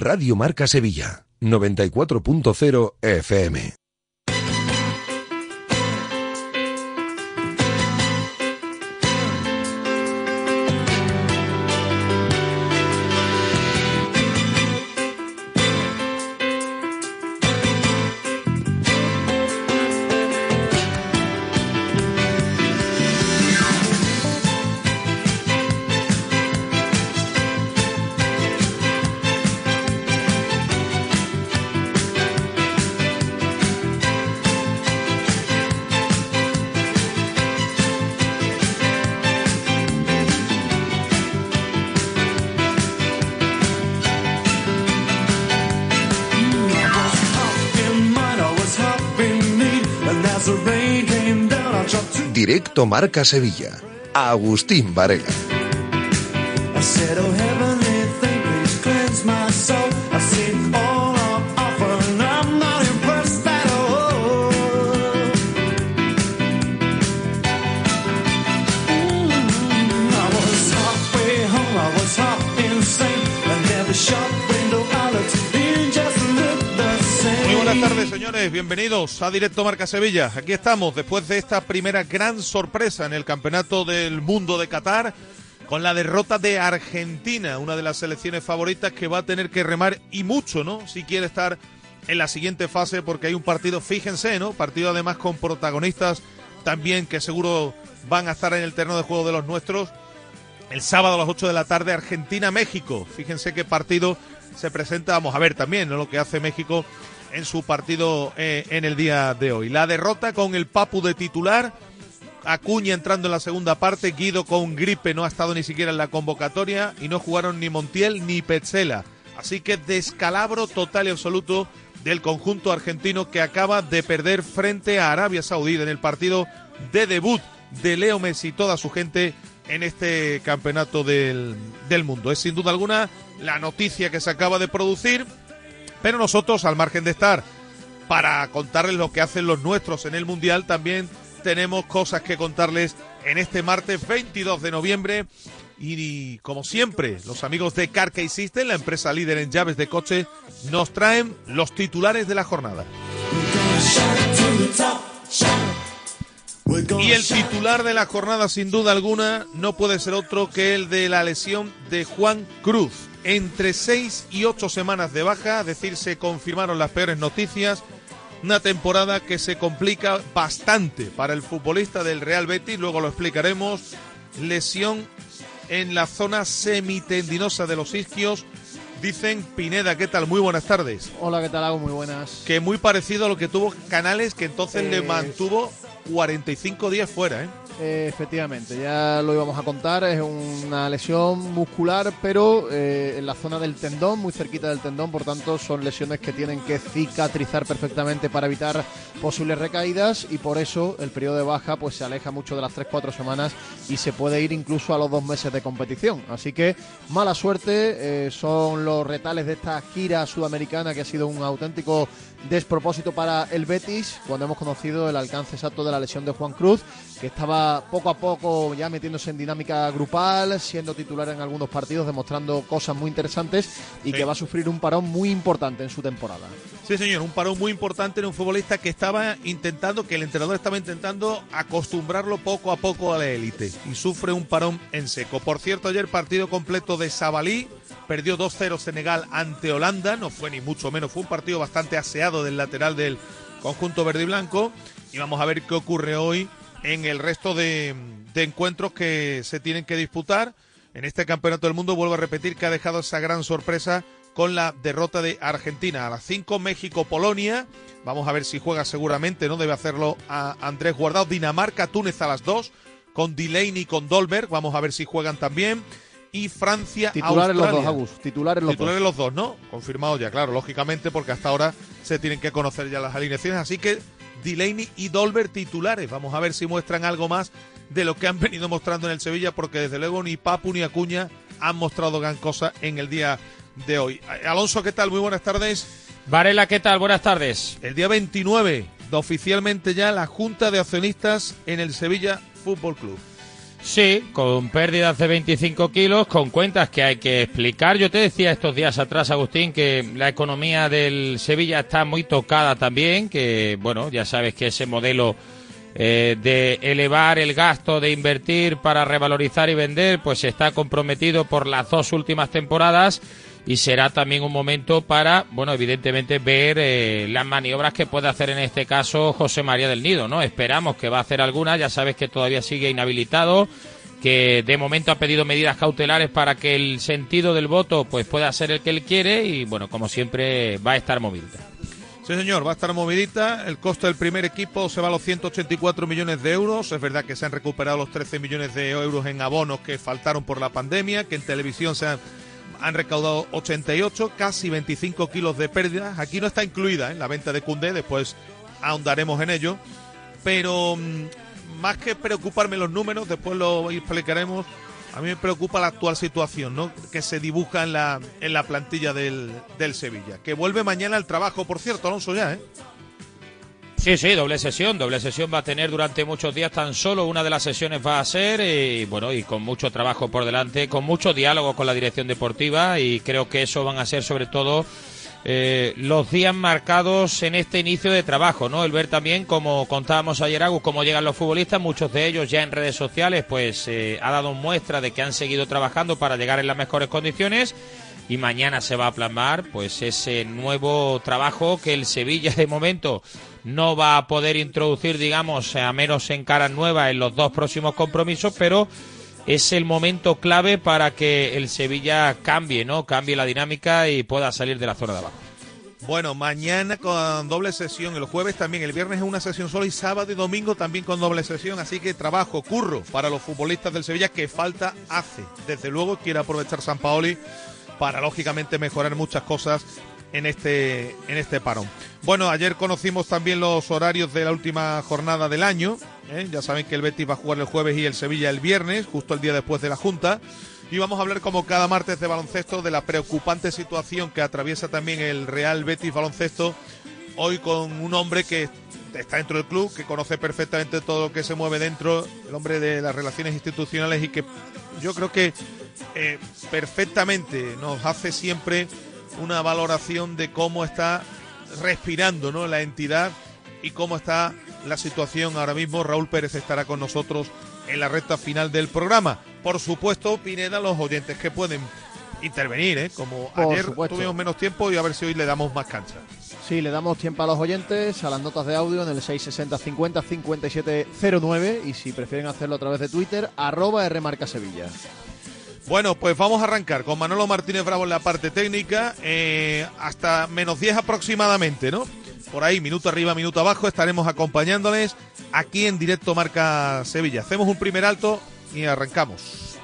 Radio Marca Sevilla, 94.0 FM. Marca Sevilla. Agustín Varela. Bienvenidos a Directo Marca Sevilla. Aquí estamos después de esta primera gran sorpresa en el Campeonato del Mundo de Qatar con la derrota de Argentina, una de las selecciones favoritas que va a tener que remar y mucho, ¿no? Si quiere estar en la siguiente fase porque hay un partido, fíjense, ¿no? Partido además con protagonistas también que seguro van a estar en el terreno de juego de los nuestros. El sábado a las 8 de la tarde Argentina-México. Fíjense qué partido se presenta. Vamos a ver también ¿no? lo que hace México en su partido eh, en el día de hoy. La derrota con el Papu de titular, Acuña entrando en la segunda parte, Guido con gripe no ha estado ni siquiera en la convocatoria y no jugaron ni Montiel ni Petzela. Así que descalabro total y absoluto del conjunto argentino que acaba de perder frente a Arabia Saudí en el partido de debut de Leo Messi y toda su gente en este campeonato del, del mundo. Es sin duda alguna la noticia que se acaba de producir pero nosotros, al margen de estar para contarles lo que hacen los nuestros en el Mundial, también tenemos cosas que contarles en este martes 22 de noviembre. Y, como siempre, los amigos de Carkey System, la empresa líder en llaves de coche, nos traen los titulares de la jornada. Y el titular de la jornada, sin duda alguna, no puede ser otro que el de la lesión de Juan Cruz entre seis y ocho semanas de baja, es decir, se confirmaron las peores noticias. Una temporada que se complica bastante para el futbolista del Real Betis, luego lo explicaremos. Lesión en la zona semitendinosa de los isquios. Dicen Pineda, ¿qué tal? Muy buenas tardes. Hola, ¿qué tal? Hago muy buenas. Que muy parecido a lo que tuvo Canales, que entonces le mantuvo 45 días fuera, ¿eh? Efectivamente, ya lo íbamos a contar, es una lesión muscular, pero eh, en la zona del tendón, muy cerquita del tendón, por tanto son lesiones que tienen que cicatrizar perfectamente para evitar posibles recaídas y por eso el periodo de baja pues se aleja mucho de las 3-4 semanas y se puede ir incluso a los dos meses de competición. Así que mala suerte, eh, son los retales de esta gira sudamericana que ha sido un auténtico despropósito para el Betis cuando hemos conocido el alcance exacto de la lesión de Juan Cruz, que estaba poco a poco ya metiéndose en dinámica grupal, siendo titular en algunos partidos, demostrando cosas muy interesantes y que va a sufrir un parón muy importante en su temporada. Sí, señor, un parón muy importante en un futbolista que estaba intentando, que el entrenador estaba intentando acostumbrarlo poco a poco a la élite y sufre un parón en seco. Por cierto, ayer partido completo de Sabalí, perdió 2-0 Senegal ante Holanda, no fue ni mucho menos, fue un partido bastante aseado del lateral del conjunto verde y blanco y vamos a ver qué ocurre hoy en el resto de, encuentros que se tienen que disputar. En este Campeonato del Mundo vuelvo a repetir que ha dejado esa gran sorpresa con la derrota de Argentina. A las 5 México-Polonia. Vamos a ver si juega seguramente, ¿no? Debe hacerlo a Andrés Guardado. Dinamarca-Túnez a las 2 con Delaney y con Dolberg. Vamos a ver si juegan también. Y Francia Titulares los dos, Agus. Titulares los Titulares los dos, ¿no? Confirmado ya, claro, lógicamente, porque hasta ahora se tienen que conocer ya las alineaciones. Así que Delaney y Dolber titulares. Vamos a ver si muestran algo más de lo que han venido mostrando en el Sevilla, porque desde luego ni Papu ni Acuña han mostrado gran cosa en el día de hoy. Alonso, ¿qué tal? Muy buenas tardes. Varela, ¿qué tal? Buenas tardes. El día 29, oficialmente ya la Junta de Accionistas en el Sevilla Fútbol Club. Sí, con pérdidas de 25 kilos, con cuentas que hay que explicar. Yo te decía estos días atrás, Agustín, que la economía del Sevilla está muy tocada también, que, bueno, ya sabes que ese modelo eh, de elevar el gasto, de invertir para revalorizar y vender, pues está comprometido por las dos últimas temporadas y será también un momento para, bueno, evidentemente ver eh, las maniobras que puede hacer en este caso José María del Nido, ¿no? Esperamos que va a hacer alguna, ya sabes que todavía sigue inhabilitado, que de momento ha pedido medidas cautelares para que el sentido del voto pues pueda ser el que él quiere y bueno, como siempre va a estar movidita. Sí, señor, va a estar movidita. El costo del primer equipo se va a los 184 millones de euros. Es verdad que se han recuperado los 13 millones de euros en abonos que faltaron por la pandemia, que en televisión se han han recaudado 88, casi 25 kilos de pérdidas. Aquí no está incluida ¿eh? la venta de Cundé, después ahondaremos en ello. Pero mm, más que preocuparme los números, después lo explicaremos. A mí me preocupa la actual situación ¿no? que se dibuja en la, en la plantilla del, del Sevilla. Que vuelve mañana al trabajo, por cierto, Alonso ya, ¿eh? Sí, sí, doble sesión. Doble sesión va a tener durante muchos días. Tan solo una de las sesiones va a ser, y bueno, y con mucho trabajo por delante, con mucho diálogo con la dirección deportiva, y creo que eso van a ser sobre todo eh, los días marcados en este inicio de trabajo, ¿no? El ver también, como contábamos ayer, cómo llegan los futbolistas, muchos de ellos ya en redes sociales, pues eh, ha dado muestra de que han seguido trabajando para llegar en las mejores condiciones y mañana se va a plasmar pues ese nuevo trabajo que el Sevilla de momento no va a poder introducir digamos a menos en caras nuevas en los dos próximos compromisos pero es el momento clave para que el Sevilla cambie no cambie la dinámica y pueda salir de la zona de abajo bueno, mañana con doble sesión, el jueves también, el viernes es una sesión solo y sábado y domingo también con doble sesión, así que trabajo, curro para los futbolistas del Sevilla que falta hace. Desde luego quiere aprovechar San Paoli para lógicamente mejorar muchas cosas en este, en este parón. Bueno, ayer conocimos también los horarios de la última jornada del año. ¿eh? Ya saben que el Betis va a jugar el jueves y el Sevilla el viernes, justo el día después de la Junta. Y vamos a hablar como cada martes de baloncesto de la preocupante situación que atraviesa también el Real Betis Baloncesto. Hoy con un hombre que está dentro del club, que conoce perfectamente todo lo que se mueve dentro, el hombre de las relaciones institucionales y que yo creo que eh, perfectamente nos hace siempre una valoración de cómo está respirando ¿no? la entidad y cómo está la situación ahora mismo. Raúl Pérez estará con nosotros en la recta final del programa. Por supuesto, Pineda, los oyentes que pueden intervenir, ¿eh? como ayer tuvimos menos tiempo y a ver si hoy le damos más cancha. Sí, le damos tiempo a los oyentes, a las notas de audio en el 660 50 5709 y si prefieren hacerlo a través de Twitter, arroba Rmarca Sevilla. Bueno, pues vamos a arrancar con Manolo Martínez Bravo en la parte técnica, eh, hasta menos 10 aproximadamente, ¿no? Por ahí, minuto arriba, minuto abajo, estaremos acompañándoles aquí en directo Marca Sevilla. Hacemos un primer alto y arrancamos.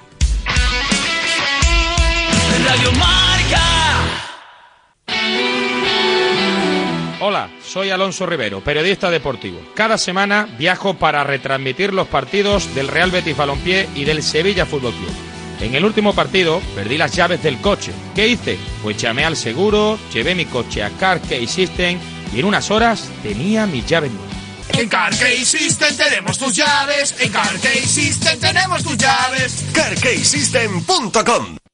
Radio Marca. Hola, soy Alonso Rivero, periodista deportivo. Cada semana viajo para retransmitir los partidos del Real Betis Balompié y del Sevilla Fútbol Club. En el último partido perdí las llaves del coche. ¿Qué hice? Pues llamé al seguro, llevé mi coche a Car System y en unas horas tenía mis llaves nuevas. En Car System tenemos tus llaves. En Car System tenemos tus llaves. CarKeySystem.com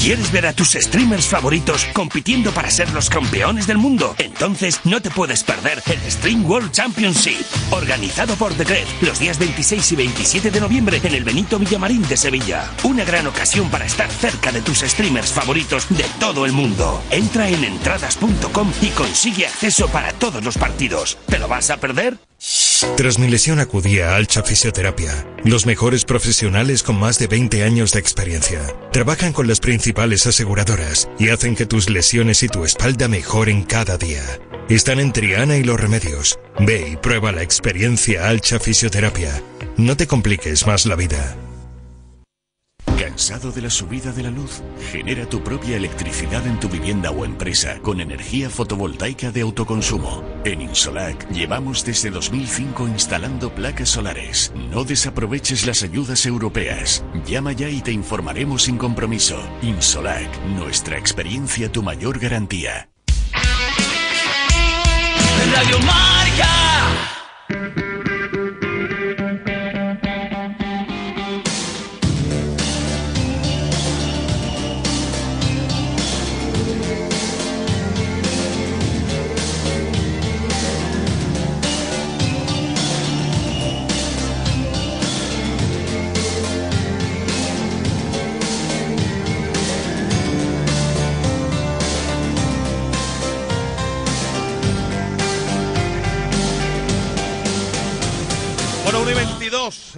¿Quieres ver a tus streamers favoritos compitiendo para ser los campeones del mundo? Entonces no te puedes perder el Stream World Championship, organizado por The los días 26 y 27 de noviembre en el Benito Villamarín de Sevilla. Una gran ocasión para estar cerca de tus streamers favoritos de todo el mundo. Entra en entradas.com y consigue acceso para todos los partidos. ¿Te lo vas a perder? Tras mi lesión acudí a Alcha Fisioterapia, los mejores profesionales con más de 20 años de experiencia. Trabajan con las principales aseguradoras y hacen que tus lesiones y tu espalda mejoren cada día. Están en Triana y Los Remedios. Ve y prueba la experiencia Alcha Fisioterapia. No te compliques más la vida. ¿Cansado de la subida de la luz? Genera tu propia electricidad en tu vivienda o empresa con energía fotovoltaica de autoconsumo. En Insolac llevamos desde 2005 instalando placas solares. No desaproveches las ayudas europeas. Llama ya y te informaremos sin compromiso. Insolac, nuestra experiencia tu mayor garantía. Radio.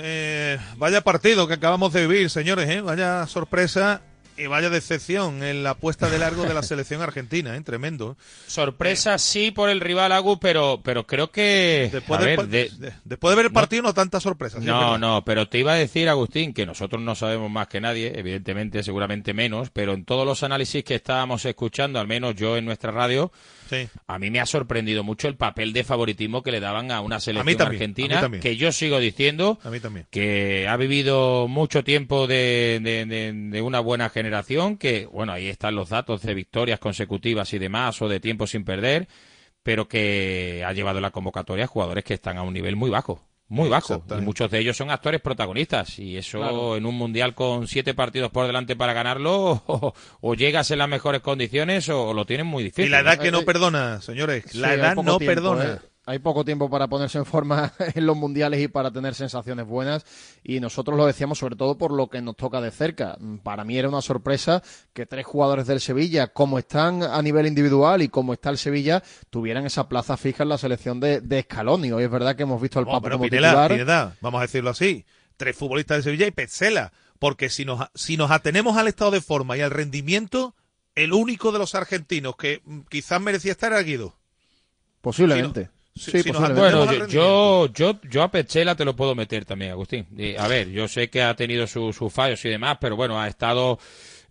Eh, vaya partido que acabamos de vivir, señores. ¿eh? Vaya sorpresa y vaya decepción en la puesta de largo de la selección argentina. ¿eh? Tremendo. Sorpresa sí por el rival Agus, pero, pero creo que... Después, a ver, de- de- después de ver el partido, no, tanta sorpresa. sí, No, no, pero te iba a decir, Agustín, que nosotros no sabemos más que nadie, evidentemente, seguramente menos, pero en todos los análisis que estábamos escuchando, al menos yo en nuestra radio, Sí. a mí me ha sorprendido mucho el papel de favoritismo que le daban a una selección a argentina, que yo sigo diciendo A mí también. que ha vivido mucho tiempo de, de- de- de una buena generación, que, bueno, ahí están los datos de victorias consecutivas y demás, o de tiempo sin perder, pero que ha llevado la convocatoria a jugadores que están a un nivel muy bajo. Muy bajo. Y muchos de ellos son actores protagonistas. Y eso Claro. en un mundial con siete partidos por delante para ganarlo, o, o llegas en las mejores condiciones o, o lo tienen muy difícil. Y la edad que no perdona, señores. La Sí, edad no tiempo, perdona. ¿eh? Hay poco tiempo para ponerse en forma en los mundiales y para tener sensaciones buenas. Y nosotros lo decíamos sobre todo por lo que nos toca de cerca. Para mí era una sorpresa que tres jugadores del Sevilla, como están a nivel individual y como está el Sevilla, tuvieran esa plaza fija en la selección de, de Scaloni. Hoy es verdad que hemos visto al No, Papu pero como titular. Vamos a decirlo así. Tres futbolistas de Sevilla y Petzela. Porque si nos, si nos atenemos al estado de forma y al rendimiento, el único de los argentinos que quizás merecía estar era Guido. Posiblemente. Si- sí, si Bueno, yo, yo, yo, yo a Pechela te lo puedo meter también, Agustín. Y, a ver, yo sé que ha tenido su- sus fallos y demás, pero bueno, ha estado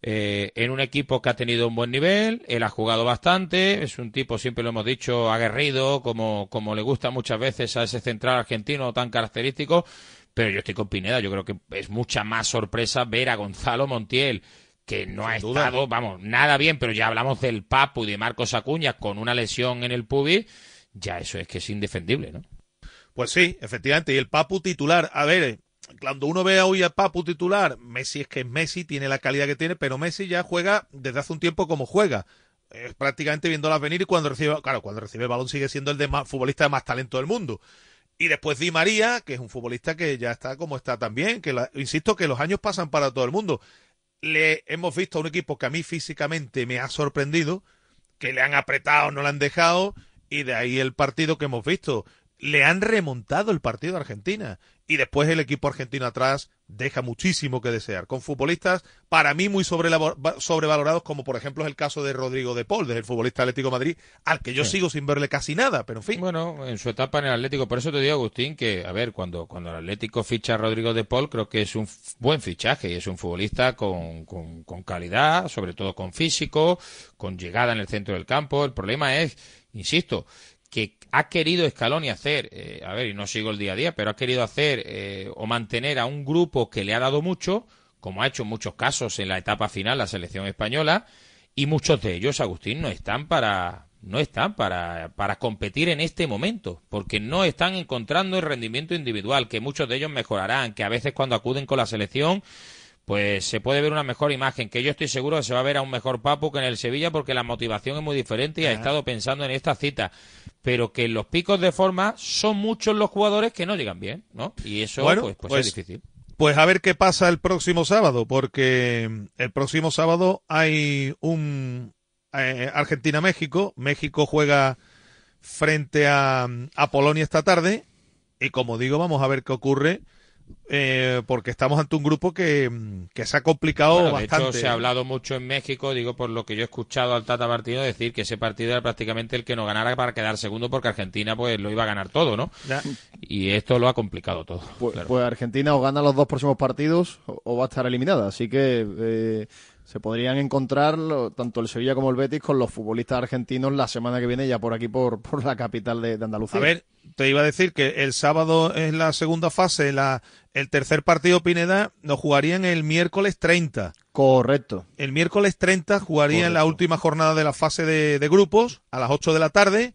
eh, en un equipo que ha tenido un buen nivel, él ha jugado bastante, es un tipo, siempre lo hemos dicho, aguerrido, como, como le gusta muchas veces a ese central argentino tan característico, pero yo estoy con Pineda, yo creo que es mucha más sorpresa ver a Gonzalo Montiel que no ha duda. estado, vamos, nada bien, pero ya hablamos del Papu y de Marcos Acuña con una lesión en el pubis, ya eso es que es indefendible, ¿no? Pues sí, efectivamente. Y el Papu titular, a ver, eh, cuando uno ve hoy al Papu titular, Messi es que es Messi, tiene la calidad que tiene, pero Messi ya juega desde hace un tiempo como juega. Es prácticamente viéndolas venir y cuando recibe, claro, cuando recibe el balón sigue siendo el de más, futbolista de más talento del mundo. Y después Di María, que es un futbolista que ya está como está también, que la- insisto que los años pasan para todo el mundo. Le hemos visto a un equipo que a mí físicamente me ha sorprendido, que le han apretado, no le han dejado, y de ahí el partido que hemos visto. Le han remontado el partido a Argentina. Y después el equipo argentino atrás deja muchísimo que desear. Con futbolistas, para mí, muy sobrevalorados, como por ejemplo es el caso de Rodrigo de Paul, del futbolista Atlético de Madrid, al que yo Sí. sigo sin verle casi nada, pero en fin. Bueno, en su etapa en el Atlético, por eso te digo, Agustín, que, a ver, cuando, cuando el Atlético ficha a Rodrigo de Paul, creo que es un buen fichaje y es un futbolista con, con, con calidad, sobre todo con físico, con llegada en el centro del campo. El problema es, insisto, que ha querido Scaloni hacer, eh, a ver, y no sigo el día a día, pero ha querido hacer eh, o mantener a un grupo que le ha dado mucho, como ha hecho en muchos casos en la etapa final la selección española, y muchos de ellos, Agustín, no están para no están para, para competir en este momento, porque no están encontrando el rendimiento individual, que muchos de ellos mejorarán, que a veces cuando acuden con la selección, pues se puede ver una mejor imagen, que yo estoy seguro que se va a ver a un mejor Papu que en el Sevilla, porque la motivación es muy diferente y ha estado pensando en esta cita, pero que los picos de forma son muchos los jugadores que no llegan bien, ¿no? Y eso Bueno, pues, pues pues- es difícil. Pues a ver qué pasa el próximo sábado, porque el próximo sábado hay un eh, Argentina-México. México juega frente a, a Polonia esta tarde. Y como digo, vamos a ver qué ocurre, eh, porque estamos ante un grupo que, que se ha complicado Bueno, de bastante. hecho, se ha hablado mucho en México, digo, por lo que yo he escuchado al Tata Martino decir que ese partido era prácticamente el que no ganara para quedar segundo, porque Argentina pues lo iba a ganar todo, ¿no? Ya. Y esto lo ha complicado todo. Pues, claro. pues Argentina o gana los dos próximos partidos o, o va a estar eliminada. Así que eh, se podrían encontrar lo- tanto el Sevilla como el Betis con los futbolistas argentinos la semana que viene ya por aquí, por, por la capital de, de Andalucía. A ver, te iba a decir que el sábado es la segunda fase, la, el tercer partido Pineda lo jugarían el miércoles 30. Correcto. El miércoles 30 jugaría en la última jornada de la fase de, de grupos a las 8 de la tarde.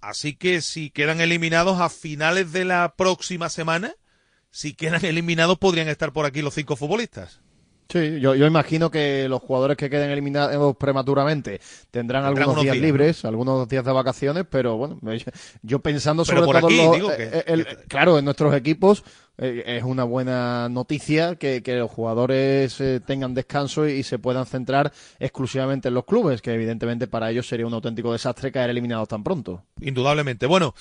Así que si quedan eliminados a finales de la próxima semana, si quedan eliminados podrían estar por aquí los cinco futbolistas. Sí, yo, yo imagino que los jugadores que queden eliminados prematuramente tendrán, algunos días, libres, algunos días de vacaciones, pero bueno, yo pensando sobre todo los, eh, claro, en nuestros equipos eh, es una buena noticia que, los jugadores eh, tengan descanso y, se puedan centrar exclusivamente en los clubes, que evidentemente para ellos sería un auténtico desastre caer eliminados tan pronto. Indudablemente. Bueno,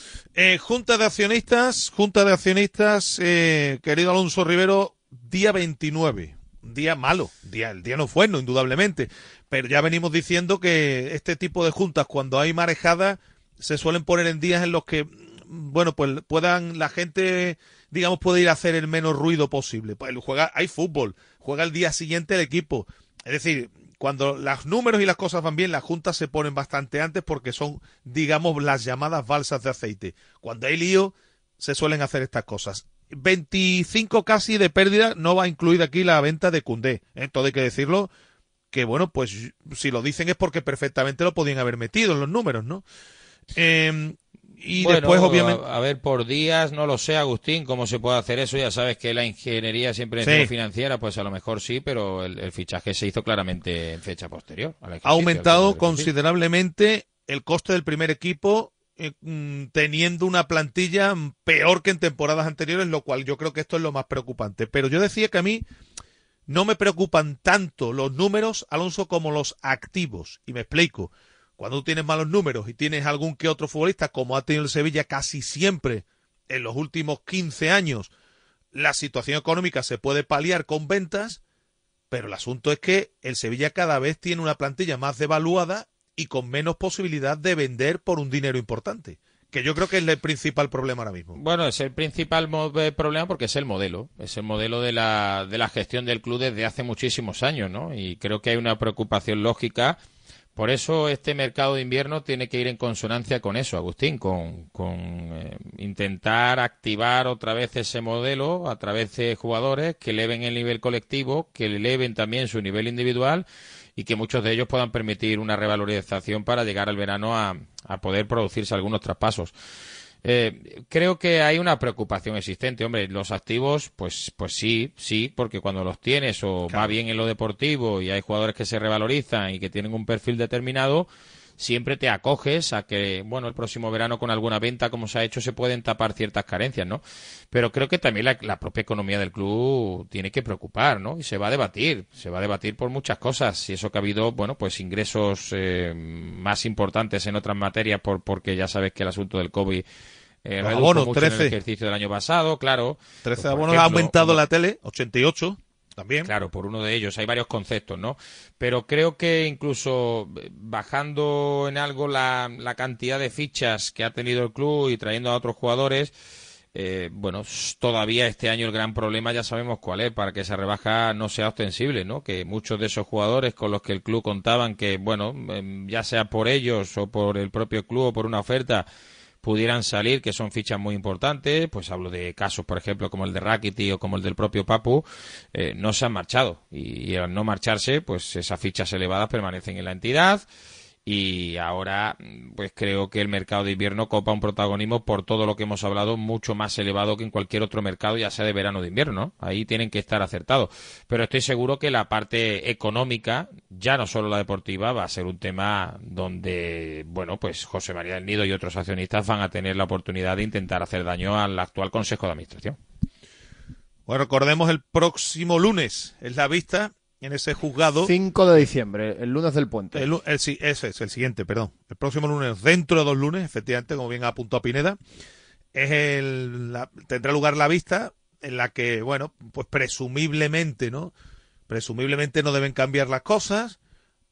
Junta de Accionistas, Junta de Accionistas, querido Alonso Rivero, día 29 un día malo, día, el día no fue, no, indudablemente, pero ya venimos diciendo que este tipo de juntas, cuando hay marejada, se suelen poner en días en los que, bueno, pues puedan, la gente, digamos, puede ir a hacer el menos ruido posible. Pues juega, hay fútbol, juega el día siguiente el equipo. Es decir, cuando los números y las cosas van bien, las juntas se ponen bastante antes porque son, digamos, las llamadas balsas de aceite. Cuando hay lío, se suelen hacer estas cosas. 25 casi de pérdida, no va incluida aquí la venta de Cundé. ¿eh? Todo hay que decirlo, que bueno, pues si lo dicen es porque perfectamente lo podían haber metido en los números, ¿no? Em, y después, obviamente. A, ver, por días, no lo sé, Agustín, cómo se puede hacer eso. Ya sabes que la ingeniería siempre es financiera, pues a lo mejor sí, pero el, fichaje se hizo claramente en fecha posterior. ha aumentado considerablemente el coste del primer equipo teniendo una plantilla peor que en temporadas anteriores, lo cual yo creo que esto es lo más preocupante. Pero yo decía que a mí no me preocupan tanto los números, Alonso, como los activos. Y me explico. Cuando tienes malos números y tienes algún que otro futbolista, como ha tenido el Sevilla casi siempre en los últimos 15 años, la situación económica se puede paliar con ventas, pero el asunto es que el Sevilla cada vez tiene una plantilla más devaluada y con menos posibilidad de vender por un dinero importante. Que yo creo que es el principal problema ahora mismo. Bueno, es el principal eh, problema porque es el modelo. Es el modelo de la, de la gestión del club desde hace muchísimos años, ¿no? Y creo que hay una preocupación lógica. Por eso este mercado de invierno tiene que ir en consonancia con eso, Agustín, con, con eh, intentar activar otra vez ese modelo a través de jugadores que eleven el nivel colectivo, que eleven también su nivel individual y que muchos de ellos puedan permitir una revalorización para llegar al verano a, poder producirse algunos traspasos. Eh, creo que hay una preocupación existente. Hombre, los activos, pues, pues sí, sí, porque cuando los tienes o va bien en lo deportivo y hay jugadores que se revalorizan y que tienen un perfil determinado, siempre te acoges a que, bueno, el próximo verano con alguna venta, como se ha hecho, se pueden tapar ciertas carencias, ¿no? Pero creo que también la, propia economía del club tiene que preocupar, ¿no? Y se va a debatir, se va a debatir por muchas cosas. Y eso que ha habido, bueno, pues ingresos eh, más importantes en otras materias, por, porque ya sabes que el asunto del COVID eh, mucho 13. En el ejercicio del año pasado, claro. 13 pues, abonos ha aumentado la tele, 88. También. Claro, por uno de ellos. Hay varios conceptos, ¿no? Pero creo que incluso eh, bajando en algo la, la cantidad de fichas que ha tenido el club y trayendo a otros jugadores, eh, bueno, todavía este año el gran problema ya sabemos cuál es, para que esa rebaja no sea ostensible, ¿no? Que muchos de esos jugadores con los que el club contaban que, bueno, em, ya sea por ellos o por el propio club o por una oferta, pudieran salir, que son fichas muy importantes, pues hablo de casos, por ejemplo, como el de Rakiti o como el del propio Papu, eh, no se han marchado. Y, y, al no marcharse, pues esas fichas elevadas permanecen en la entidad y ahora pues creo que el mercado de invierno copa un protagonismo por todo lo que hemos hablado mucho más elevado que en cualquier otro mercado ya sea de verano o de invierno. Ahí tienen que estar acertados. Pero estoy seguro que la parte económica ya no solo la deportiva va a ser un tema donde bueno pues José María del Nido y otros accionistas van a tener la oportunidad de intentar hacer daño al actual Consejo de Administración. Bueno recordemos el próximo lunes es la vista en ese juzgado. 5 de diciembre, el lunes del puente. El, ese es el siguiente, perdón. El próximo lunes, dentro de dos lunes, efectivamente, como bien apuntó Pineda, es el, tendrá lugar la vista en la que, bueno, pues presumiblemente, ¿no? Presumiblemente no deben cambiar las cosas,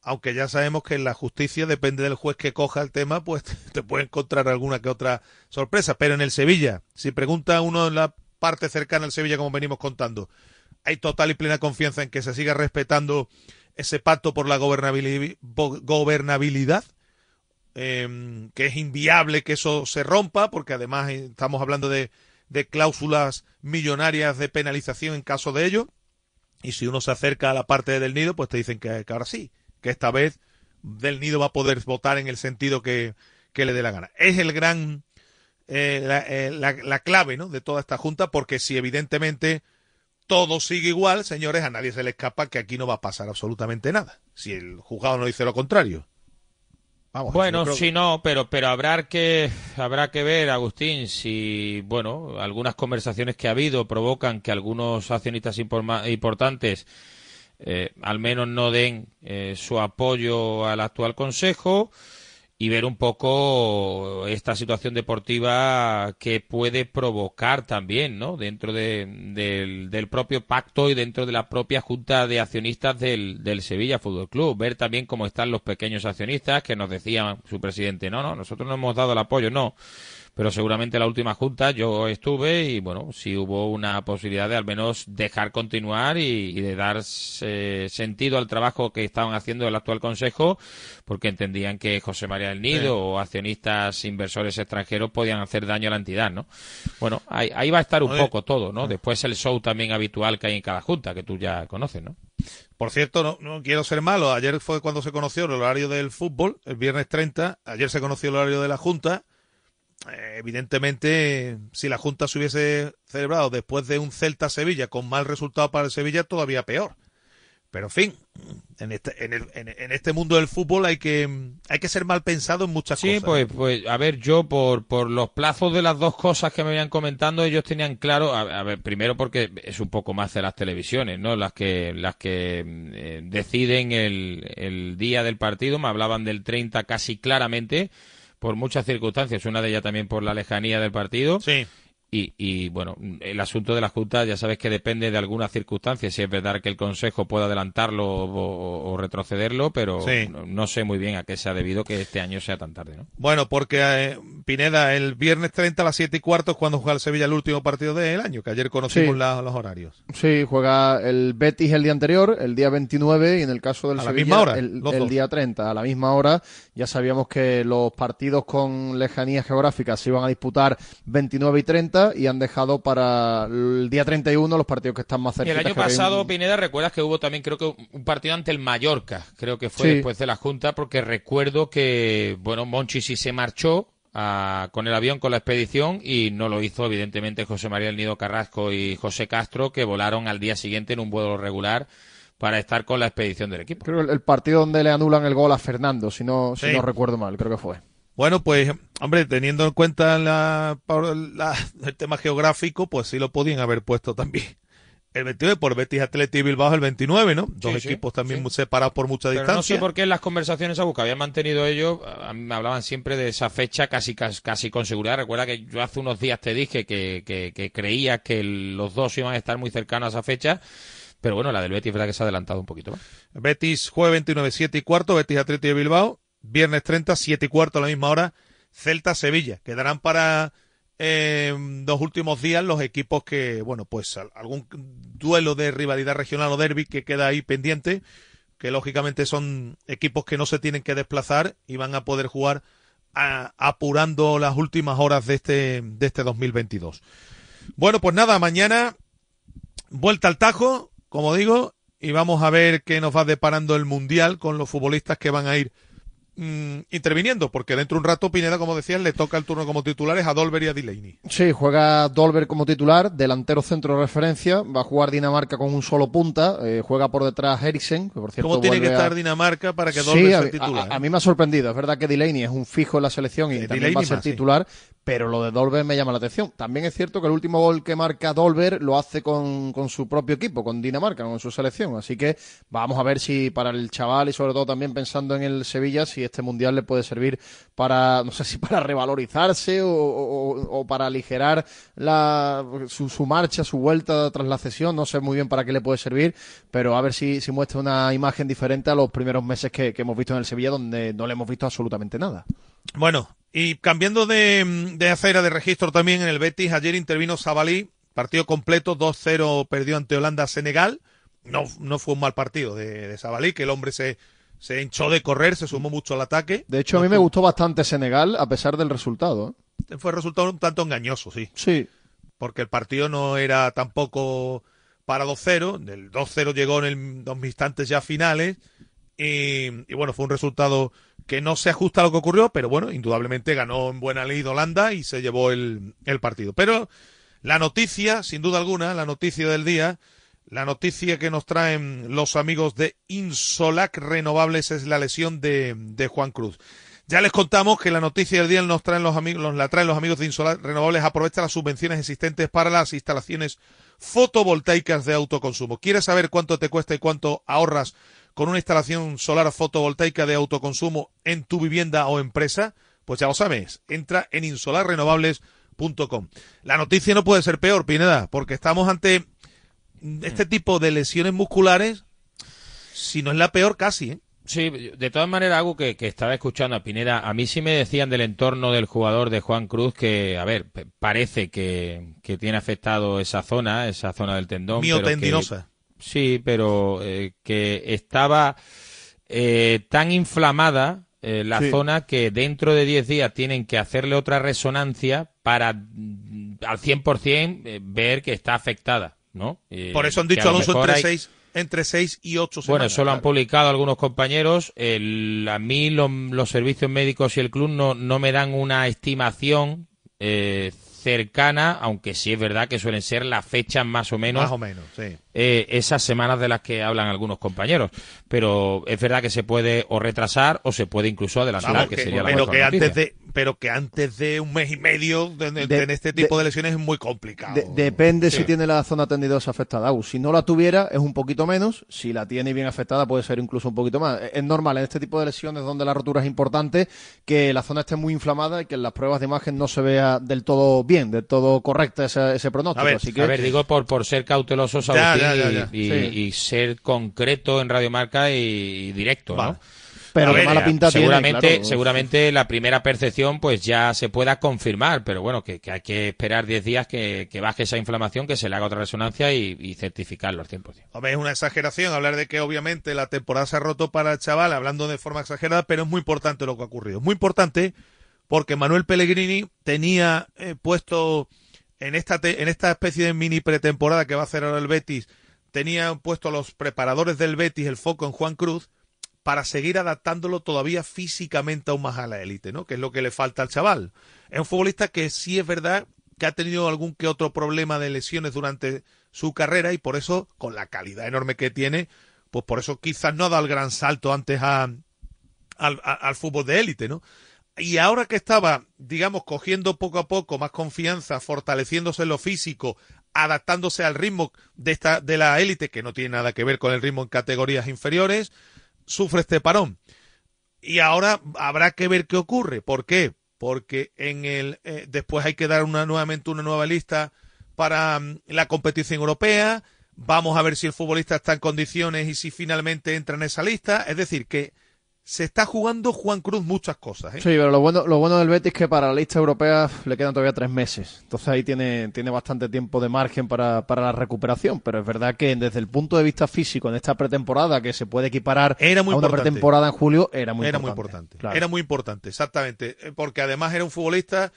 aunque ya sabemos que en la justicia depende del juez que coja el tema, pues te puede encontrar alguna que otra sorpresa. Pero en el Sevilla, si pregunta uno en la parte cercana al Sevilla, como venimos contando, hay total y plena confianza en que se siga respetando ese pacto por la gobernabilidad, em, que es inviable que eso se rompa, porque además estamos hablando de, cláusulas millonarias de penalización en caso de ello. Y si uno se acerca a la parte del nido, pues te dicen que, ahora sí, que esta vez del nido va a poder votar en el sentido que, le dé la gana. Es el gran, eh, la, eh, la, clave ¿no? de toda esta junta, porque si evidentemente todo sigue igual, señores, a nadie se le escapa que aquí no va a pasar absolutamente nada. Si el juzgado no dice lo contrario. Vamos, bueno, si no, pero pero habrá que habrá que ver, Agustín, si bueno, algunas conversaciones que ha habido provocan que algunos accionistas importantes eh, al menos no den eh, su apoyo al actual Consejo y ver un poco esta situación deportiva que puede provocar también, ¿no? Dentro de, del, propio pacto y dentro de la propia junta de accionistas del, del Sevilla Fútbol Club. Ver también cómo están los pequeños accionistas que nos decía su presidente, no, no, nosotros no hemos dado el apoyo, no pero seguramente la última junta yo estuve y bueno, sí hubo una posibilidad de al menos dejar continuar y, de dar sentido al trabajo que estaban haciendo el actual Consejo, porque entendían que José María del Nido o accionistas inversores extranjeros podían hacer daño a la entidad, ¿no? Bueno, ahí, va a estar un poco todo, ¿no? Después el show también habitual que hay en cada junta, que tú ya conoces, ¿no? Por cierto, no, no, quiero ser malo. Ayer fue cuando se conoció el horario del fútbol, el viernes 30. Ayer se conoció el horario de la Junta. Eh, evidentemente, si la Junta se hubiese celebrado después de un Celta-Sevilla con mal resultado para el Sevilla, todavía peor. Pero en fin, en este, en, el, en, este mundo del fútbol hay que, hay que ser mal pensado en muchas cosas. Sí, pues, pues, a ver, yo por, por los plazos de las dos cosas que me habían comentando, ellos tenían claro, a, ver, primero porque es un poco más de las televisiones, ¿no? Las que, las que eh, deciden el, el día del partido, me hablaban del 30 casi claramente por muchas circunstancias, una de ellas también por la lejanía del partido. Sí. Y, y, bueno, el asunto de la Junta ya sabes que depende de algunas circunstancias, si es verdad que el Consejo puede adelantarlo o, retrocederlo, pero no, sé muy bien a qué se ha debido que este año sea tan tarde. ¿no? Bueno, porque eh, Pineda, el viernes 30 a las 7 y cuarto es cuando juega el Sevilla el último partido del año, que ayer conocimos los horarios. Sí, juega el Betis el día anterior, el día 29, y en el caso del a Sevilla, la misma hora, el, día 30, a la misma hora. Ya sabíamos que los partidos con lejanía geográfica se iban a disputar 29 y 30 y han dejado para el día 31 los partidos que están más cerca. El año pasado, Pineda, recuerdas que hubo también, creo que un partido ante el Mallorca, creo que fue después de la Junta, porque recuerdo que, bueno, Monchi sí se marchó con el avión, con la expedición, y no lo hizo, evidentemente, José María del Nido Carrasco y José Castro, que volaron al día siguiente en un vuelo regular para estar con la expedición del equipo. Creo el, partido donde le anulan el gol a Fernando, si no, si no recuerdo mal, creo que fue. Bueno, pues, hombre, teniendo en cuenta la, el tema geográfico, pues sí lo podían haber puesto también. El 29 por Betis Atleti y Bilbao el 29, ¿no? Dos equipos también separados por mucha distancia. No sé por qué en las conversaciones a que habían mantenido ellos, me hablaban siempre de esa fecha casi, casi, con seguridad. Recuerda que yo hace unos días te dije que, que, creía que los dos iban a estar muy cercanos a esa fecha. Pero bueno, la del Betis verdad que se ha adelantado un poquito más. Betis jueves 29, 7 y cuarto, Betis Atleti y Bilbao. Viernes 30, 7 y cuarto a la misma hora, Celta-Sevilla. Quedarán para eh, dos últimos días los equipos que, bueno, pues algún duelo de rivalidad regional o derby que queda ahí pendiente, que lógicamente son equipos que no se tienen que desplazar y van a poder jugar apurando las últimas horas de este, de este 2022. Bueno, pues nada, mañana vuelta al tajo, como digo, y vamos a ver qué nos va deparando el Mundial con los futbolistas que van a ir Mm, interviniendo, porque dentro de un rato Pineda, como decías, le toca el turno como titulares a Dolber y a Delaney. Sí, juega Dolber como titular, delantero centro de referencia, va a jugar Dinamarca con un solo punta, eh, juega por detrás Eriksen, que por cierto ¿Cómo tiene que estar Dinamarca para que Dolber sea titular? A, mí me ha sorprendido, es verdad que Delaney es un fijo en la selección y también va a ser titular, pero lo de Dolber me llama la atención. También es cierto que el último gol que marca Dolber lo hace con, con su propio equipo, con Dinamarca, con su selección, así que vamos a ver si para el chaval y sobre todo también pensando en el Sevilla, si este mundial le puede servir para, no sé si para revalorizarse o, para aligerar la, su, marcha, su vuelta tras la cesión, no sé muy bien para qué le puede servir, pero a ver si, si muestra una imagen diferente a los primeros meses que, hemos visto en el Sevilla, donde no le hemos visto absolutamente nada. Bueno, y cambiando de, de acera de registro también en el Betis, ayer intervino Sabalí, partido completo, 2-0 perdió ante Holanda-Senegal. No, no fue un mal partido de, de Sabalí, que el hombre se, se hinchó de correr, se sumó mucho al ataque. De hecho, a mí me gustó bastante Senegal a pesar del resultado. ¿eh? Fue resultado un tanto engañoso, sí. Sí. Porque el partido no era tampoco para 2-0. El 2-0 llegó en dos instantes ya finales. Y, bueno, fue un resultado que no se ajusta a lo que ocurrió, pero bueno, indudablemente ganó en buena ley Holanda y se llevó el, el partido. Pero la noticia, sin duda alguna, la noticia del día La noticia que nos traen los amigos de Insolac Renovables es la lesión de, de Juan Cruz. Ya les contamos que la noticia del día nos traen los amigos, la traen los amigos de Insolac Renovables. Aprovecha las subvenciones existentes para las instalaciones fotovoltaicas de autoconsumo. ¿Quieres saber cuánto te cuesta y cuánto ahorras con una instalación solar fotovoltaica de autoconsumo en tu vivienda o empresa? Pues ya lo sabes, entra en insolarrenovables.com. La noticia no puede ser peor, Pineda, porque estamos ante este tipo de lesiones musculares, si no es la peor casi, ¿eh? Sí, de todas maneras, algo que, que, estaba escuchando a Pineda, a mí sí me decían del entorno del jugador de Juan Cruz que, a ver, parece que, que tiene afectado esa zona, esa zona del tendón. Miotendinosa. Sí, pero eh, que estaba eh, tan inflamada eh, la sí. zona que dentro de 10 días tienen que hacerle otra resonancia para mm, al 100% eh, ver que está afectada. ¿no? Eh, Por eso han dicho Alonso entre hay... seis entre 6 y 8 semanas. Bueno, eso lo han publicado algunos compañeros. El, a mí lo, los servicios médicos y el club no, no me dan una estimación eh, cercana, aunque sí es verdad que suelen ser las fechas más o menos. Más o menos, sí. Eh, esas semanas de las que hablan algunos compañeros. Pero es verdad que se puede o retrasar o se puede incluso adelantar, Vamos, que, que, sería la pero que noticia. antes de Pero que antes de un mes y medio de, de, De- en este tipo de, de- lesiones es muy complicado. De- depende Sí. si tiene la zona tendidosa afectada. Au, si no la tuviera, es un poquito menos. Si la tiene bien afectada, puede ser incluso un poquito más. Es normal en este tipo de lesiones donde la rotura es importante que la zona esté muy inflamada y que en las pruebas de imagen no se vea del todo bien, del todo correcta ese, ese pronóstico. A ver, Así que, A ver, digo por, por ser cautelosos Ya, Agustín, ya, ya, ya. y, y- Sí. y ser concreto en Radiomarca y, y directo, Vale. ¿no? Pero ver, mala pinta seguramente, tiene, claro. seguramente la primera percepción pues ya se pueda confirmar, pero bueno, que, que hay que esperar 10 días que, que baje esa inflamación, que se le haga otra resonancia y, y certificarlo al 100%. Hombre, es una exageración hablar de que obviamente la temporada se ha roto para el chaval, hablando de forma exagerada, pero es muy importante lo que ha ocurrido. Es muy importante porque Manuel Pellegrini tenía eh, puesto en esta, te- en esta especie de mini pretemporada que va a hacer ahora el Betis, tenía puesto los preparadores del Betis el foco en Juan Cruz para seguir adaptándolo todavía físicamente aún más a la élite, ¿no? Que es lo que le falta al chaval. Es un futbolista que sí es verdad que ha tenido algún que otro problema de lesiones durante su carrera y por eso, con la calidad enorme que tiene, pues por eso quizás no ha dado el gran salto antes a, al, fútbol de élite, ¿no? Y ahora que estaba, digamos, cogiendo poco a poco más confianza, fortaleciéndose en lo físico, adaptándose al ritmo de esta de la élite que no tiene nada que ver con el ritmo en categorías inferiores, sufre este parón. Y ahora habrá que ver qué ocurre. ¿Por qué? Porque en el eh, después hay que dar una nuevamente una nueva lista para mm, la competición europea. Vamos a ver si el futbolista está en condiciones y si finalmente entra en esa lista. Es decir, que se está jugando Juan Cruz muchas cosas. ¿eh? Sí, pero lo bueno, lo bueno del Betis es que para la lista europea le quedan todavía tres meses. Entonces ahí tiene, tiene bastante tiempo de margen para, para la recuperación. Pero es verdad que desde el punto de vista físico, en esta pretemporada, que se puede equiparar Era muy a una importante. pretemporada en julio, era muy era importante. muy importante. Claro. Era muy importante, exactamente. Eh, Porque además era un futbolista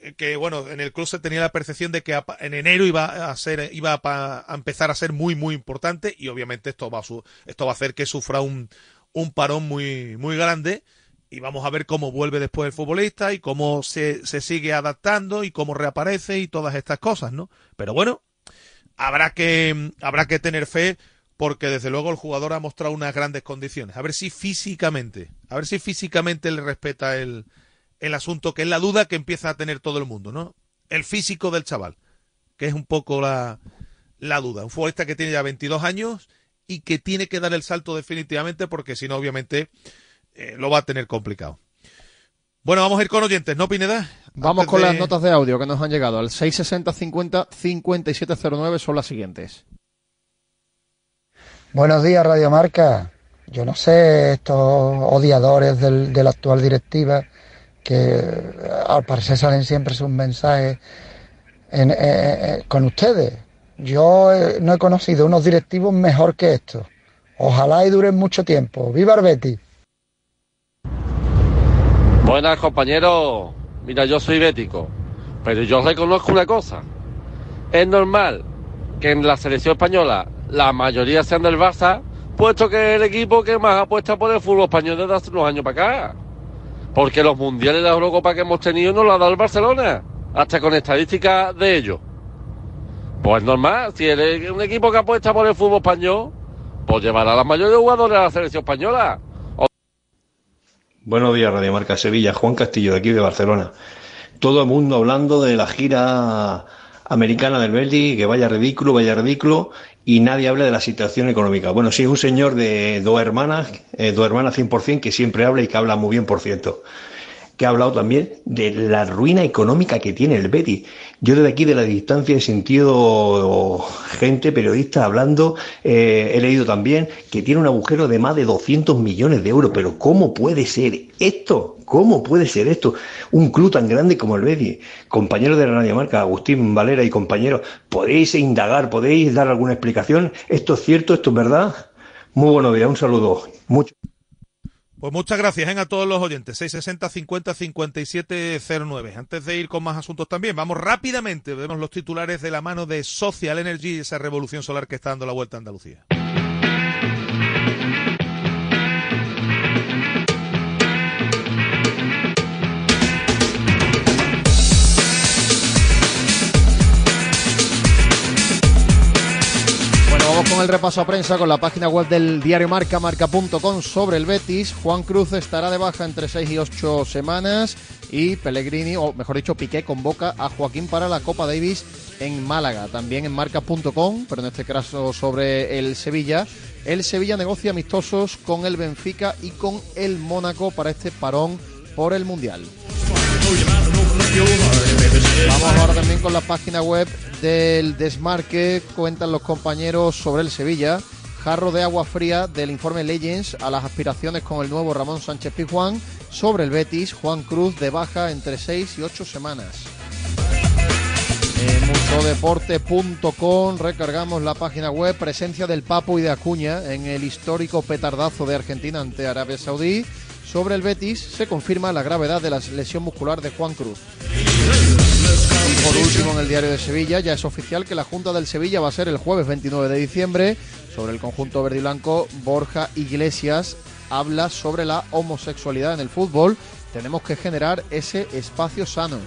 eh, que, bueno, en el club se tenía la percepción de que en enero iba a ser, iba a empezar a ser muy, muy importante y obviamente esto va a, su- esto va a hacer que sufra un, un parón muy, muy grande y vamos a ver cómo vuelve después el futbolista y cómo se, se sigue adaptando y cómo reaparece y todas estas cosas, ¿no? Pero bueno, habrá que, habrá que tener fe porque desde luego el jugador ha mostrado unas grandes condiciones. A ver si físicamente, a ver si físicamente le respeta el, el asunto, que es la duda que empieza a tener todo el mundo, ¿no? El físico del chaval, que es un poco la, la duda. Un futbolista que tiene ya 22 años y que tiene que dar el salto definitivamente porque si no, obviamente, eh, lo va a tener complicado. Bueno, vamos a ir con oyentes, ¿no, Pineda? Vamos Antes con de- las notas de audio que nos han llegado al 660 50 5709 son las siguientes. Buenos días, Radio Marca. Yo no sé, estos odiadores del- de la actual directiva, que eh, al parecer salen siempre sus mensajes en- eh, eh, con ustedes. Yo eh, no he conocido unos directivos mejor que estos. Ojalá y duren mucho tiempo. ¡Viva el! Buenas compañeros, mira yo soy bético, pero yo reconozco una cosa. Es normal que en la selección española la mayoría sean del Barça, puesto que es el equipo que más apuesta por el fútbol español desde hace unos años para acá. Porque los mundiales de la Eurocopa que hemos tenido no lo ha dado el Barcelona, hasta con estadísticas de ellos. Pues normal, si eres un equipo que apuesta por el fútbol español, pues llevará a mayoría de jugadores a la selección española. Buenos días, Radio Marca Sevilla. Juan Castillo, de aquí de Barcelona. Todo el mundo hablando de la gira americana del Betis, que vaya ridículo, vaya ridículo, y nadie habla de la situación económica. Bueno, sí, es un señor de dos hermanas, eh, dos hermanas 100%, que siempre habla y que habla muy bien, por cierto que ha hablado también de la ruina económica que tiene el Betis. Yo desde aquí, de la distancia, he sentido gente, periodistas hablando, eh, he leído también que tiene un agujero de más de 200 millones de euros. Pero ¿cómo puede ser esto? ¿Cómo puede ser esto? Un club tan grande como el Betis. Compañeros de la Radio Marca, Agustín Valera y compañeros, ¿podéis indagar, podéis dar alguna explicación? ¿Esto es cierto? ¿Esto es verdad? Muy buenos días, un saludo. Mucho. Pues muchas gracias ¿eh? a todos los oyentes. 660 50 57 09. Antes de ir con más asuntos también, vamos rápidamente, vemos los titulares de la mano de Social Energy, esa revolución solar que está dando la vuelta a Andalucía. El repaso a prensa con la página web del diario Marca, marca.com sobre el Betis. Juan Cruz estará de baja entre 6 y 8 semanas y Pellegrini, o mejor dicho, Piqué convoca a Joaquín para la Copa Davis en Málaga. También en marca.com, pero en este caso sobre el Sevilla. El Sevilla negocia amistosos con el Benfica y con el Mónaco para este parón por el Mundial. Vamos ahora también con la página web del desmarque. Cuentan los compañeros sobre el Sevilla. Jarro de agua fría del informe Legends a las aspiraciones con el nuevo Ramón Sánchez Pizjuán. Sobre el Betis, Juan Cruz de baja entre 6 y 8 semanas. En muchodeporte.com recargamos la página web. Presencia del Papo y de Acuña en el histórico petardazo de Argentina ante Arabia Saudí. Sobre el Betis se confirma la gravedad de la lesión muscular de Juan Cruz. Por último, en el diario de Sevilla ya es oficial que la Junta del Sevilla va a ser el jueves 29 de diciembre. Sobre el conjunto verde y blanco, Borja Iglesias habla sobre la homosexualidad en el fútbol. Tenemos que generar ese espacio sano.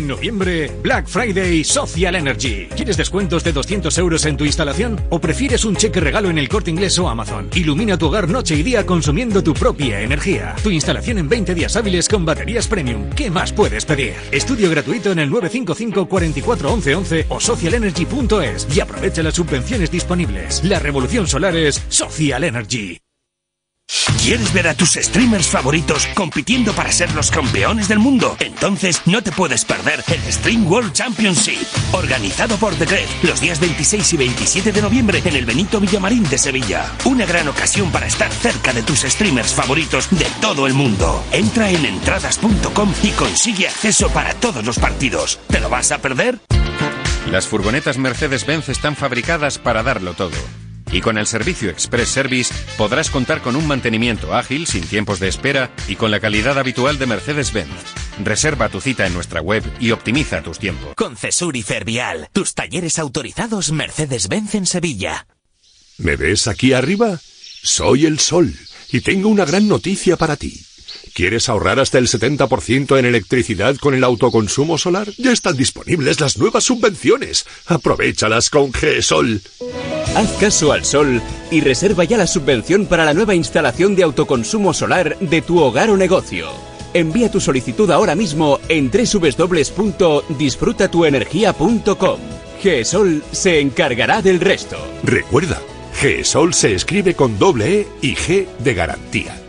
En noviembre, Black Friday Social Energy. ¿Quieres descuentos de 200 euros en tu instalación? ¿O prefieres un cheque regalo en el corte inglés o Amazon? Ilumina tu hogar noche y día consumiendo tu propia energía. Tu instalación en 20 días hábiles con baterías premium. ¿Qué más puedes pedir? Estudio gratuito en el 955 44 11 11 o socialenergy.es y aprovecha las subvenciones disponibles. La revolución solar es Social Energy. ¿Quieres ver a tus streamers favoritos compitiendo para ser los campeones del mundo? Entonces no te puedes perder el Stream World Championship, organizado por The los días 26 y 27 de noviembre en el Benito Villamarín de Sevilla. Una gran ocasión para estar cerca de tus streamers favoritos de todo el mundo. Entra en entradas.com y consigue acceso para todos los partidos. ¿Te lo vas a perder? Las furgonetas Mercedes-Benz están fabricadas para darlo todo. Y con el servicio Express Service podrás contar con un mantenimiento ágil, sin tiempos de espera y con la calidad habitual de Mercedes-Benz. Reserva tu cita en nuestra web y optimiza tus tiempos. Con Cesur y Fervial, tus talleres autorizados Mercedes-Benz en Sevilla. ¿Me ves aquí arriba? Soy el sol y tengo una gran noticia para ti. ¿Quieres ahorrar hasta el 70% en electricidad con el autoconsumo solar? Ya están disponibles las nuevas subvenciones. Aprovechalas con GESOL. Haz caso al sol y reserva ya la subvención para la nueva instalación de autoconsumo solar de tu hogar o negocio. Envía tu solicitud ahora mismo en www.disfrutatuenergia.com. GESOL se encargará del resto. Recuerda, GESOL se escribe con doble E y G de garantía.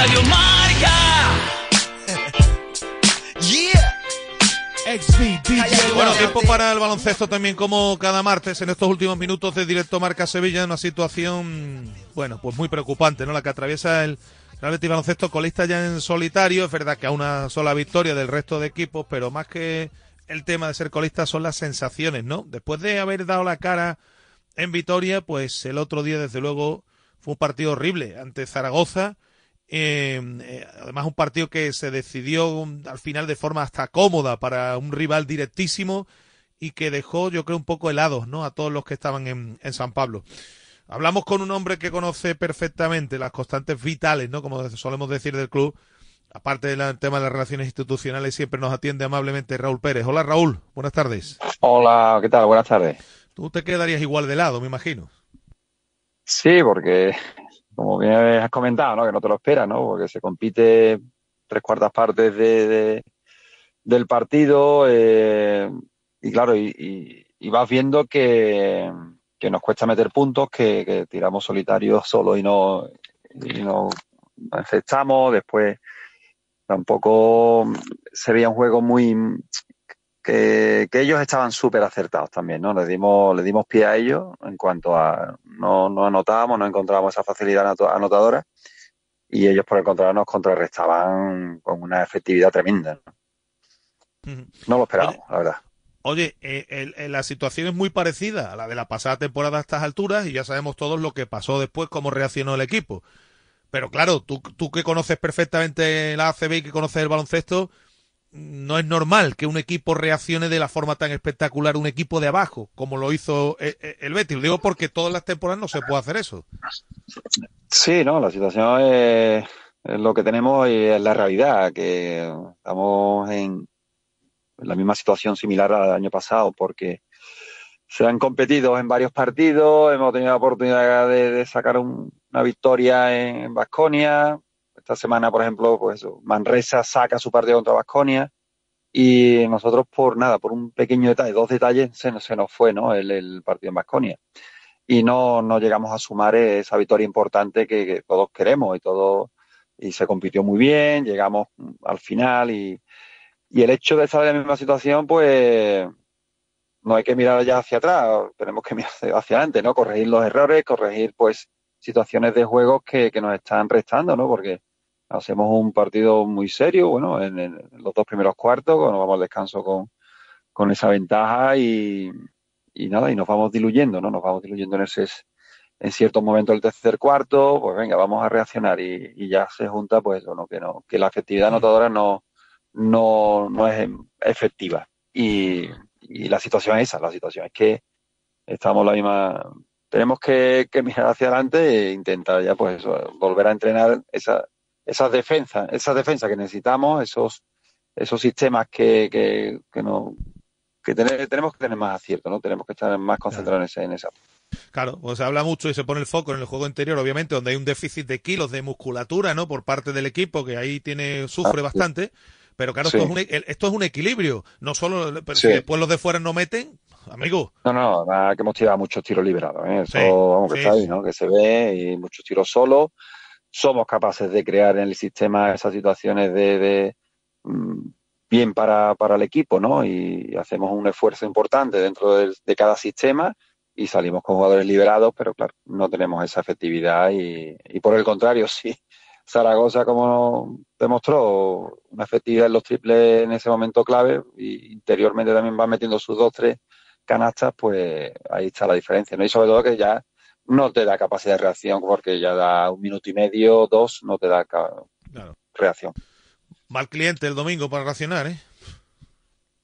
Radio Marca. yeah. Bueno, tiempo para el baloncesto también como cada martes en estos últimos minutos de directo Marca Sevilla, una situación, bueno, pues muy preocupante, ¿no? La que atraviesa el Real Betis Baloncesto colista ya en solitario, es verdad que a una sola victoria del resto de equipos, pero más que el tema de ser colista son las sensaciones, ¿no? Después de haber dado la cara en Vitoria, pues el otro día desde luego fue un partido horrible ante Zaragoza, eh, eh, además, un partido que se decidió al final de forma hasta cómoda para un rival directísimo y que dejó, yo creo, un poco helados, ¿no? A todos los que estaban en, en San Pablo. Hablamos con un hombre que conoce perfectamente las constantes vitales, ¿no? Como solemos decir del club. Aparte del tema de las relaciones institucionales, siempre nos atiende amablemente Raúl Pérez. Hola Raúl, buenas tardes. Hola, ¿qué tal? Buenas tardes. Tú te quedarías igual de lado, me imagino. Sí, porque como bien has comentado, ¿no? Que no te lo esperas, ¿no? Porque se compite tres cuartas partes de, de del partido eh, y claro, y, vas viendo que, que, nos cuesta meter puntos, que, tiramos solitarios solo y no, y no después tampoco sería un juego muy que, que ellos estaban súper acertados también, ¿no? Le dimos, le dimos pie a ellos en cuanto a no, no anotábamos, no encontrábamos esa facilidad anotadora y ellos por el contrario nos contrarrestaban con una efectividad tremenda. No, no lo esperábamos, la verdad. Oye, eh, el, el, la situación es muy parecida a la de la pasada temporada a estas alturas y ya sabemos todos lo que pasó después, cómo reaccionó el equipo. Pero claro, tú, tú que conoces perfectamente la ACB y que conoces el baloncesto, no es normal que un equipo reaccione de la forma tan espectacular, un equipo de abajo, como lo hizo el, el Betis. Lo digo porque todas las temporadas no se puede hacer eso. Sí, no, la situación es, es lo que tenemos y es la realidad, que estamos en, la misma situación similar al año pasado, porque se han competido en varios partidos, hemos tenido la oportunidad de, de sacar un, una victoria en Vasconia. Esta semana, por ejemplo, pues Manresa saca su partido contra Vasconia y nosotros por nada, por un pequeño detalle, dos detalles, se se nos fue ¿no? el, el partido en Vasconia. Y no, no llegamos a sumar esa victoria importante que, que todos queremos y todo y se compitió muy bien, llegamos al final y, y el hecho de estar en la misma situación, pues no hay que mirar ya hacia atrás, tenemos que mirar hacia adelante, ¿no? Corregir los errores, corregir, pues, situaciones de juego que, que nos están restando, ¿no? Porque hacemos un partido muy serio, bueno, en, en los dos primeros cuartos, cuando vamos al descanso con, con esa ventaja y, y nada, y nos vamos diluyendo, ¿no? Nos vamos diluyendo en ese en ciertos momentos del tercer cuarto, pues venga, vamos a reaccionar y, y ya se junta, pues, bueno, que no, que la efectividad anotadora no, no, no es efectiva. Y, y, la situación es esa, la situación es que estamos la misma, tenemos que, que mirar hacia adelante e intentar ya pues eso, volver a entrenar esa, esas defensas, esas defensas que necesitamos, esos, esos sistemas que, que, que no que tener, tenemos que tener más acierto, ¿no? Tenemos que estar más concentrados en, esa, en esa. Claro, pues se habla mucho y se pone el foco en el juego interior, obviamente, donde hay un déficit de kilos de musculatura, ¿no? Por parte del equipo, que ahí tiene, sufre ah, bastante. Sí. Pero claro, sí. esto, es un, esto, es un, equilibrio. No solo, sí. si después los de fuera no meten, amigo. No, no, nada, que hemos tirado muchos tiros liberados. ¿eh? Eso, vamos, que está ahí, ¿no? Que se ve y muchos tiros solos. Somos capaces de crear en el sistema esas situaciones de, de mm, bien para, para, el equipo, ¿no? Y hacemos un esfuerzo importante dentro de, cada sistema y salimos con jugadores liberados, pero claro, no tenemos esa efectividad y, y por el contrario, sí. Zaragoza, como demostró, una efectividad en los triples en ese momento clave y interiormente también va metiendo sus dos, tres canastas, pues ahí está la diferencia, ¿no? Y sobre todo que ya no te da capacidad de reacción porque ya da un minuto y medio, dos, no te da claro. reacción. Mal cliente el domingo para reaccionar, ¿eh?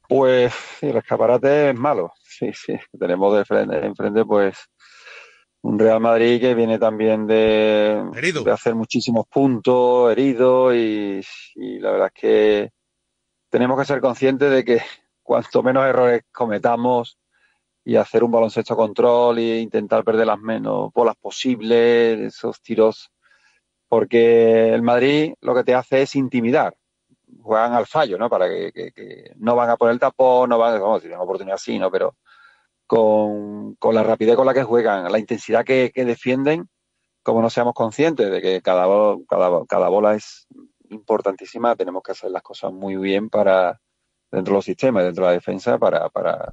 Pues el escaparate es malo. Sí, sí. Tenemos de frente, enfrente, pues, un Real Madrid que viene también de, de hacer muchísimos puntos, herido, y, y, la verdad es que tenemos que ser conscientes de que cuanto menos errores cometamos y hacer un baloncesto control e intentar perder las menos bolas posibles, esos tiros, porque el Madrid lo que te hace es intimidar juegan al fallo, ¿no? Para que, que, que no van a poner el tapón, no van, vamos, tienen oportunidad sí, ¿no? Pero con, con, la rapidez con la que juegan, la intensidad que, que, defienden, como no seamos conscientes de que cada, cada, cada bola es importantísima, tenemos que hacer las cosas muy bien para dentro de los sistemas, dentro de la defensa, para, para,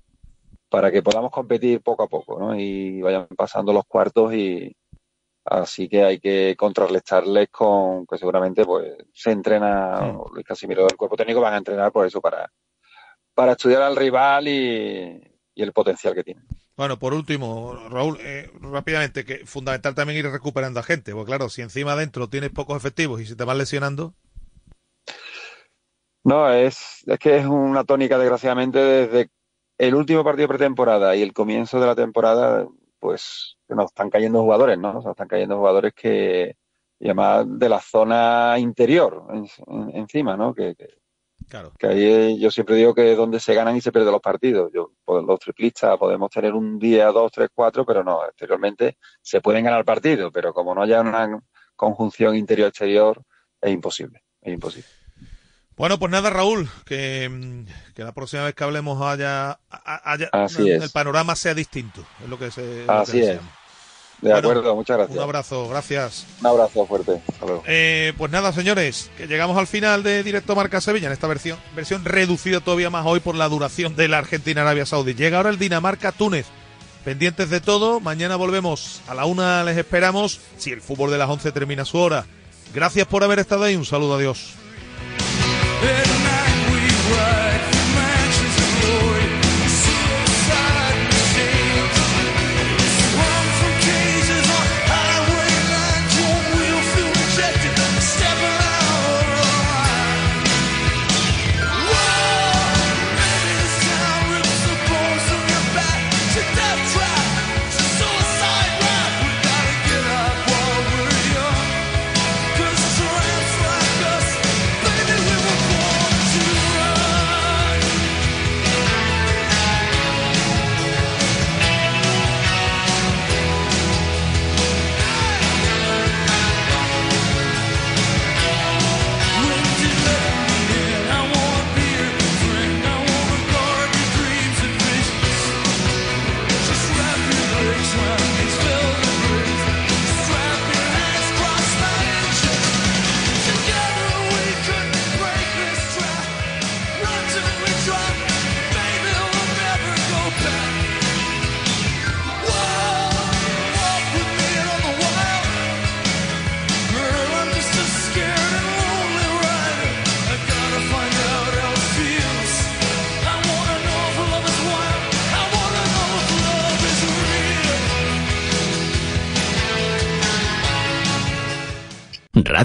para que podamos competir poco a poco, ¿no? Y vayan pasando los cuartos y, Así que hay que contrarrestarles con que seguramente pues se entrena sí. Luis Casimiro del cuerpo técnico van a entrenar por eso para, para estudiar al rival y, y el potencial que tiene. Bueno, por último, Raúl, eh, rápidamente, que fundamental también ir recuperando a gente, porque claro, si encima adentro tienes pocos efectivos y se te van lesionando. No, es, es que es una tónica, desgraciadamente, desde el último partido pretemporada y el comienzo de la temporada, pues nos están cayendo jugadores, ¿no? Nos están cayendo jugadores que, y además de la zona interior encima, ¿no? Que, claro. que ahí yo siempre digo que es donde se ganan y se pierden los partidos. Yo, pues, los triplistas podemos tener un día, dos, tres, cuatro, pero no, exteriormente se pueden ganar partidos, pero como no haya una conjunción interior-exterior, es imposible, es imposible. Bueno, pues nada, Raúl, que, que, la próxima vez que hablemos haya, haya Así el panorama sea distinto. Es lo que se. Así que es. De acuerdo, muchas gracias. Un abrazo, gracias. Un abrazo fuerte. Hasta luego. Eh, pues nada, señores, que llegamos al final de Directo Marca Sevilla en esta versión, versión reducida todavía más hoy por la duración de la Argentina-Arabia Saudí. Llega ahora el Dinamarca-Túnez. Pendientes de todo, mañana volvemos a la una, les esperamos, si el fútbol de las 11 termina su hora. Gracias por haber estado ahí, un saludo, adiós. At night we ride.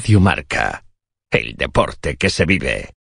Radio Marca. El deporte que se vive.